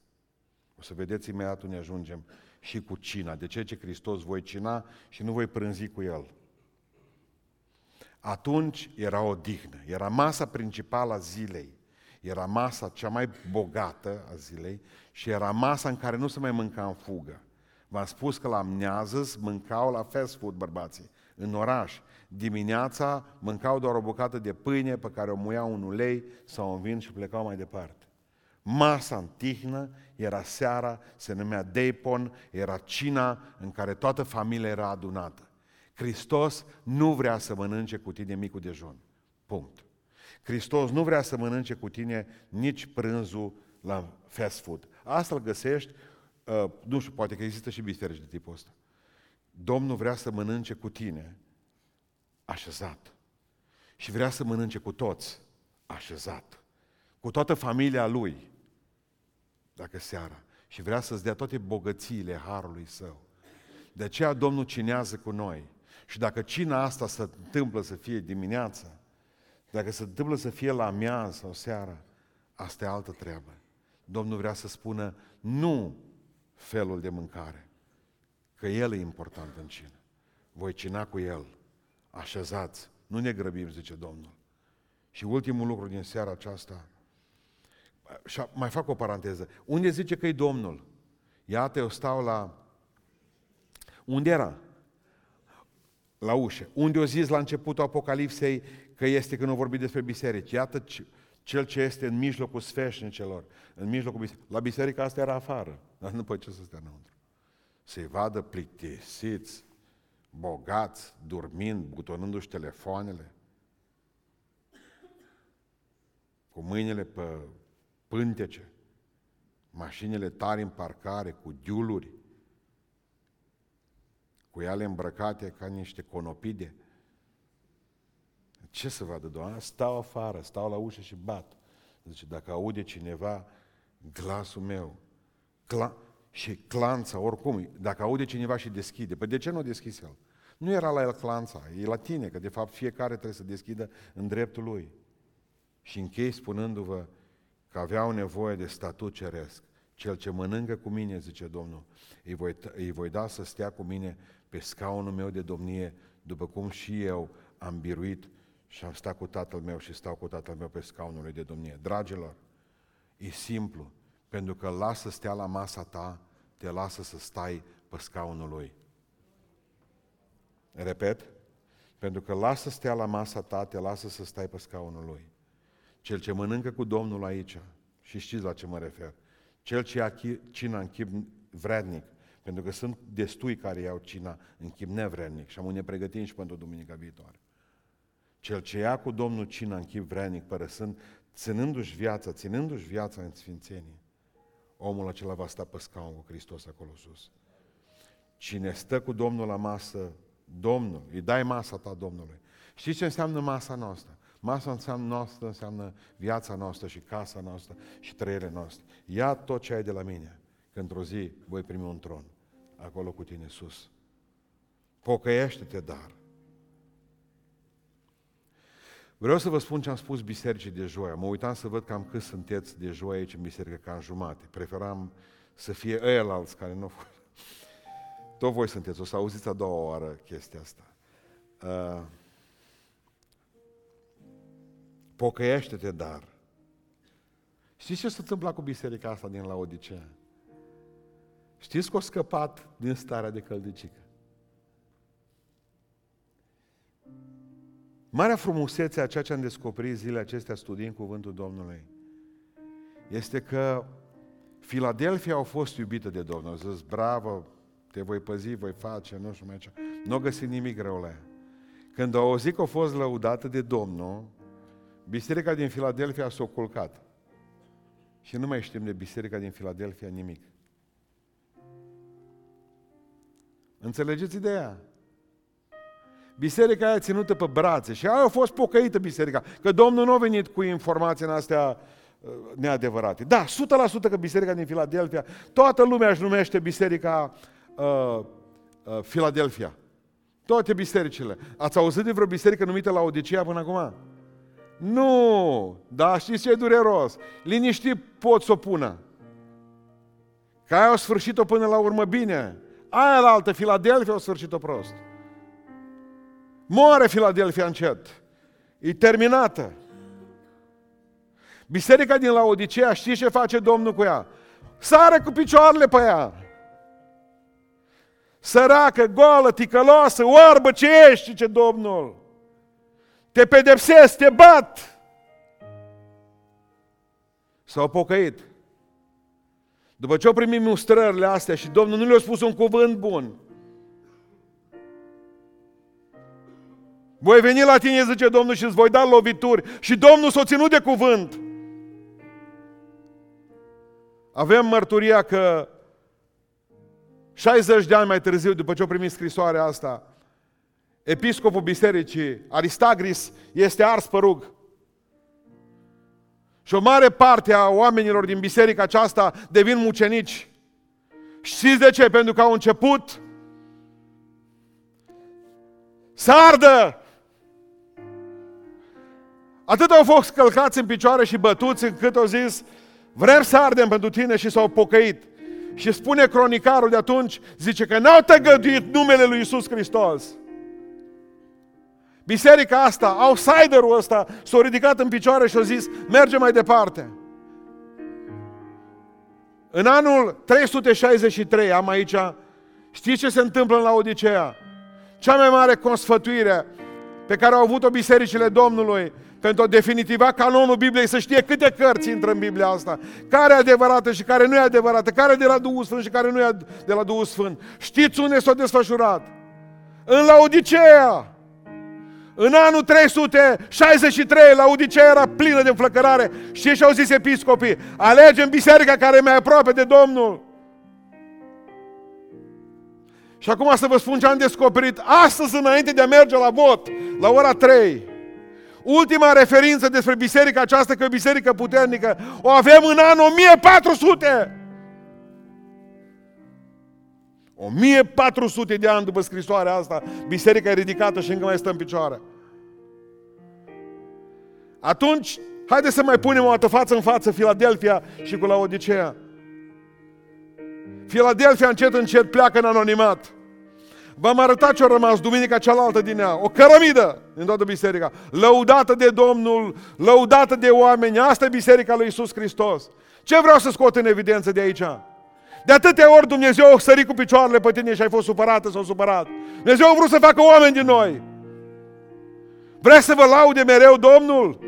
O să vedeți imediat unde ajungem și cu cina. De ce ce Hristos voi cina și nu voi prânzi cu El? Atunci era o dihnă, era masa principală a zilei, era masa cea mai bogată a zilei și era masa în care nu se mai mânca în fugă. V-am spus că la amnează mâncau la fast food bărbații, în oraș. Dimineața mâncau doar o bucată de pâine pe care o muiau în ulei sau în vin și plecau mai departe. Masa în tihnă era seara, se numea Deipon, era cina în care toată familia era adunată. Hristos nu vrea să mănânce cu tine micul dejun. Punct. Hristos nu vrea să mănânce cu tine nici prânzul la fast food. Asta îl găsești, uh, nu știu, poate că există și biserici de tipul ăsta. Domnul vrea să mănânce cu tine așezat. Și vrea să mănânce cu toți așezat. Cu toată familia lui, dacă seara. Și vrea să-ți dea toate bogățiile harului său. De aceea Domnul cinează cu noi. Și dacă cina asta se întâmplă să fie dimineața, dacă se întâmplă să fie la amiază sau seara, asta e altă treabă. Domnul vrea să spună nu felul de mâncare, că El e important în cină. Voi cina cu El, așezați, nu ne grăbim, zice Domnul. Și ultimul lucru din seara aceasta, și mai fac o paranteză, unde zice că e Domnul? Iată, eu stau la... Unde era? La ușă. Unde o zis la începutul Apocalipsei că este când o vorbi despre biserici. Iată cel ce este în mijlocul sfeșnicelor, în mijlocul bisericii. La biserică asta era afară, dar nu poate ce să stea înăuntru. Să-i vadă plictisiți, bogați, dormind, butonându-și telefoanele, cu mâinile pe pântece, mașinile tari în parcare, cu diuluri, cu ele îmbrăcate ca niște conopide. Ce să vadă Doamne? Stau afară, stau la ușă și bat. Zice, dacă aude cineva glasul meu, cla- și clanța, oricum, dacă aude cineva și deschide, păi de ce nu deschis el? Nu era la el clanța, e la tine, că de fapt fiecare trebuie să deschidă în dreptul lui. Și închei spunându-vă că aveau nevoie de statut ceresc. Cel ce mănâncă cu mine, zice Domnul, îi voi, îi voi da să stea cu mine pe scaunul meu de domnie, după cum și eu am biruit și am stat cu tatăl meu și stau cu tatăl meu pe scaunul lui de domnie. Dragilor, e simplu, pentru că lasă stea la masa ta, te lasă să stai pe scaunul lui. Repet, pentru că lasă stea la masa ta, te lasă să stai pe scaunul lui. Cel ce mănâncă cu Domnul aici, și știți la ce mă refer, cel ce ia cina în chip vrednic, pentru că sunt destui care iau cina în chip nevrednic și am ne pregătim și pentru duminica viitoare. Cel ce ia cu Domnul cina în chip vrednic, părăsând, ținându-și viața, ținându-și viața în sfințenie, omul acela va sta pe scaun cu Hristos acolo sus. Cine stă cu Domnul la masă, Domnul, îi dai masa ta Domnului. Știți ce înseamnă masa noastră? Masa înseamnă noastră înseamnă viața noastră și casa noastră și trăirea noastră. Ia tot ce ai de la mine, că într-o zi voi primi un tron acolo cu tine sus. Pocăiește-te, dar. Vreau să vă spun ce am spus bisericii de joia. Mă uitam să văd cam cât sunteți de joia aici în biserică, cam jumate. Preferam să fie ăilalți care nu... Tot voi sunteți, o să auziți a doua oară chestia asta. Uh, Pocăiește-te, dar. Știți ce se întâmpla cu biserica asta din Laodicea? Știți că a scăpat din starea de căldicică. Marea frumusețe a ceea ce am descoperit zilele acestea studiind cuvântul Domnului este că Filadelfia a fost iubită de Domnul. A zis, bravo, te voi păzi, voi face, nu știu mai ce. Nu n-o găsit nimic greu la ea. Când au auzit că a fost lăudată de Domnul, biserica din Filadelfia s-a culcat. Și nu mai știm de biserica din Filadelfia nimic. Înțelegeți ideea? Biserica aia ținută pe brațe și aia a fost pocăită biserica. Că Domnul nu a venit cu informații în astea uh, neadevărate. Da, 100% că biserica din Filadelfia, toată lumea își numește biserica uh, uh, Filadelfia. Toate bisericile. Ați auzit de vreo biserică numită la Odisea până acum? Nu! Da, știți ce e dureros? Liniștit pot să o pună. Că aia au sfârșit-o până la urmă bine. Aia la altă, Filadelfia, au sfârșit-o prost. Moare Filadelfia încet. E terminată. Biserica din Laodicea, știți ce face Domnul cu ea? Sare cu picioarele pe ea. Săracă, goală, ticăloasă, oarbă ce ești, ce Domnul. Te pedepsesc, te bat. S-au pocăit. După ce au primit mustrările astea și Domnul nu le-a spus un cuvânt bun, Voi veni la tine, zice Domnul, și îți voi da lovituri. Și Domnul s-a ținut de cuvânt. Avem mărturia că 60 de ani mai târziu, după ce au primit scrisoarea asta, episcopul bisericii, Aristagris, este ars pe rug. Și o mare parte a oamenilor din biserica aceasta devin mucenici. Știți de ce? Pentru că au început să ardă Atât au fost călcați în picioare și bătuți încât au zis, vrem să ardem pentru tine și s-au pocăit. Și spune cronicarul de atunci, zice că n-au tăgăduit numele lui Isus Hristos. Biserica asta, outsiderul ăsta, s-a ridicat în picioare și a zis, merge mai departe. În anul 363, am aici, știți ce se întâmplă în Laodicea? Cea mai mare consfătuire pe care au avut-o bisericile Domnului pentru a definitiva canonul Bibliei, să știe câte cărți intră în Biblia asta, care e adevărată și care nu e adevărată, care e de la Duhul Sfânt și care nu e de la Duhul Sfânt. Știți unde s-a desfășurat? În Laodicea! În anul 363, Laodicea era plină de flăcărare. Și ce au zis episcopii? Alegem biserica care e mai aproape de Domnul. Și acum să vă spun ce am descoperit astăzi înainte de a merge la vot, la ora 3. Ultima referință despre biserica aceasta, că e o biserică puternică, o avem în anul 1400! 1400 de ani după scrisoarea asta, biserica e ridicată și încă mai stă în picioare. Atunci, haideți să mai punem o dată față în față Filadelfia și cu Laodicea. Filadelfia încet încet pleacă în anonimat. V-am arătat ce a rămas duminica cealaltă din ea. O cărămidă din toată biserica. Lăudată de Domnul, lăudată de oameni. Asta e biserica lui Isus Hristos. Ce vreau să scot în evidență de aici? De atâtea ori Dumnezeu a sărit cu picioarele pe tine și ai fost supărată sau supărat. Dumnezeu a vrut să facă oameni din noi. Vreți să vă laude mereu Domnul?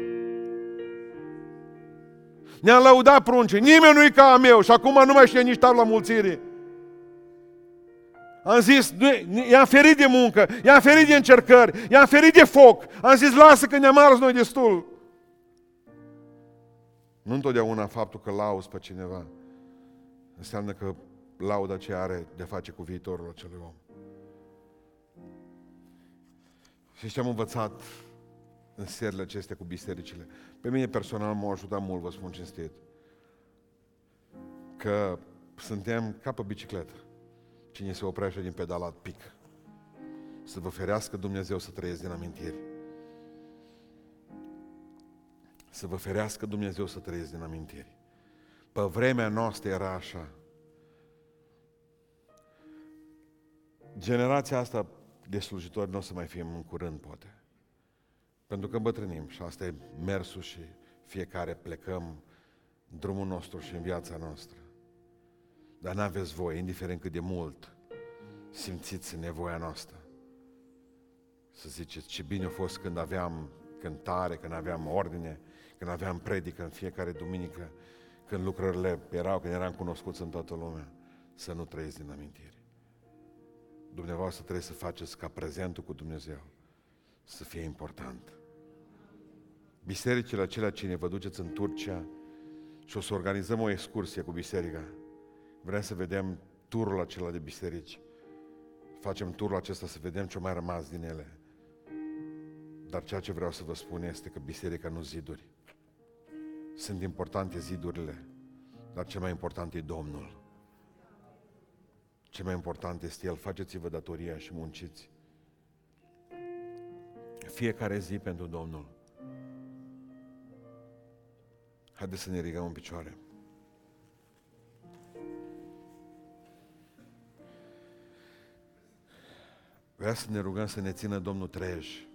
Ne-am lăudat pruncii. Nimeni nu-i ca a meu și acum nu mai știe nici tabla mulțirii. Am zis, i-am ferit de muncă, i-am ferit de încercări, i-am ferit de foc. Am zis, lasă că ne-am ars noi destul. Nu întotdeauna faptul că lauzi pe cineva înseamnă că lauda ce are de face cu viitorul acelui om. Și ce am învățat în serile acestea cu bisericile? Pe mine personal m-a ajutat mult, vă spun cinstit. Că suntem ca pe bicicletă. Cine se oprește din pedalat, pic. Să vă ferească Dumnezeu să trăiesc din amintiri. Să vă ferească Dumnezeu să trăiesc din amintiri. Pe vremea noastră era așa. Generația asta de slujitori nu o să mai fie în curând, poate. Pentru că îmbătrânim și asta e mersul și fiecare plecăm drumul nostru și în viața noastră. Dar n-aveți voie, indiferent cât de mult simțiți nevoia noastră. Să ziceți ce bine a fost când aveam cântare, când aveam ordine, când aveam predică în fiecare duminică, când lucrările erau, când eram cunoscuți în toată lumea. Să nu trăiți din amintiri. Dumneavoastră trebuie să faceți ca prezentul cu Dumnezeu să fie important. Bisericile acelea ce ne vă duceți în Turcia și o să organizăm o excursie cu biserica. Vrem să vedem turul acela de biserici. Facem turul acesta să vedem ce mai rămas din ele. Dar ceea ce vreau să vă spun este că biserica nu ziduri. Sunt importante zidurile, dar cel mai important e Domnul. Ce mai important este El. Faceți-vă datoria și munciți. Fiecare zi pentru Domnul. Haideți să ne ridicăm în picioare. Vrea să ne rugăm să ne țină Domnul trej.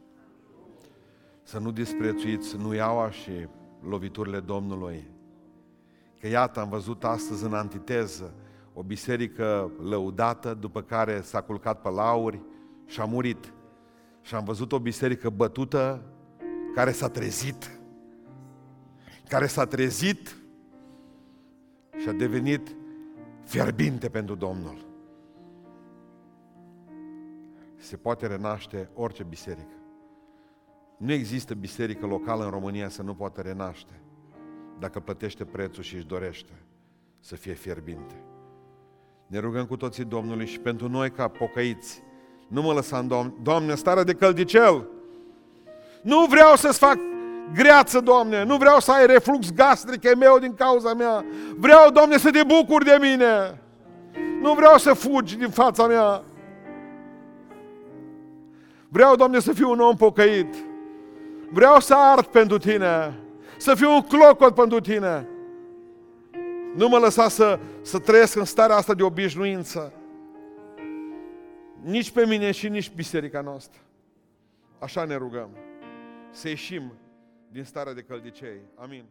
Să nu disprețuiți nu iaua și loviturile Domnului. Că iată, am văzut astăzi în antiteză o biserică lăudată, după care s-a culcat pe lauri și a murit. Și am văzut o biserică bătută care s-a trezit. Care s-a trezit și a devenit fierbinte pentru Domnul. Se poate renaște orice biserică. Nu există biserică locală în România să nu poată renaște dacă plătește prețul și își dorește să fie fierbinte. Ne rugăm cu toții Domnului și pentru noi ca pocăiți, nu mă lăsa în Domn, Doamne, starea de căldicel. Nu vreau să-ți fac greață, Doamne, nu vreau să ai reflux gastric e meu din cauza mea. Vreau, Doamne, să te bucuri de mine. Nu vreau să fugi din fața mea. Vreau, Doamne, să fiu un om pocăit. Vreau să ard pentru Tine. Să fiu un clocot pentru Tine. Nu mă lăsa să, să trăiesc în starea asta de obișnuință. Nici pe mine și nici biserica noastră. Așa ne rugăm. Să ieșim din starea de căldicei. Amin.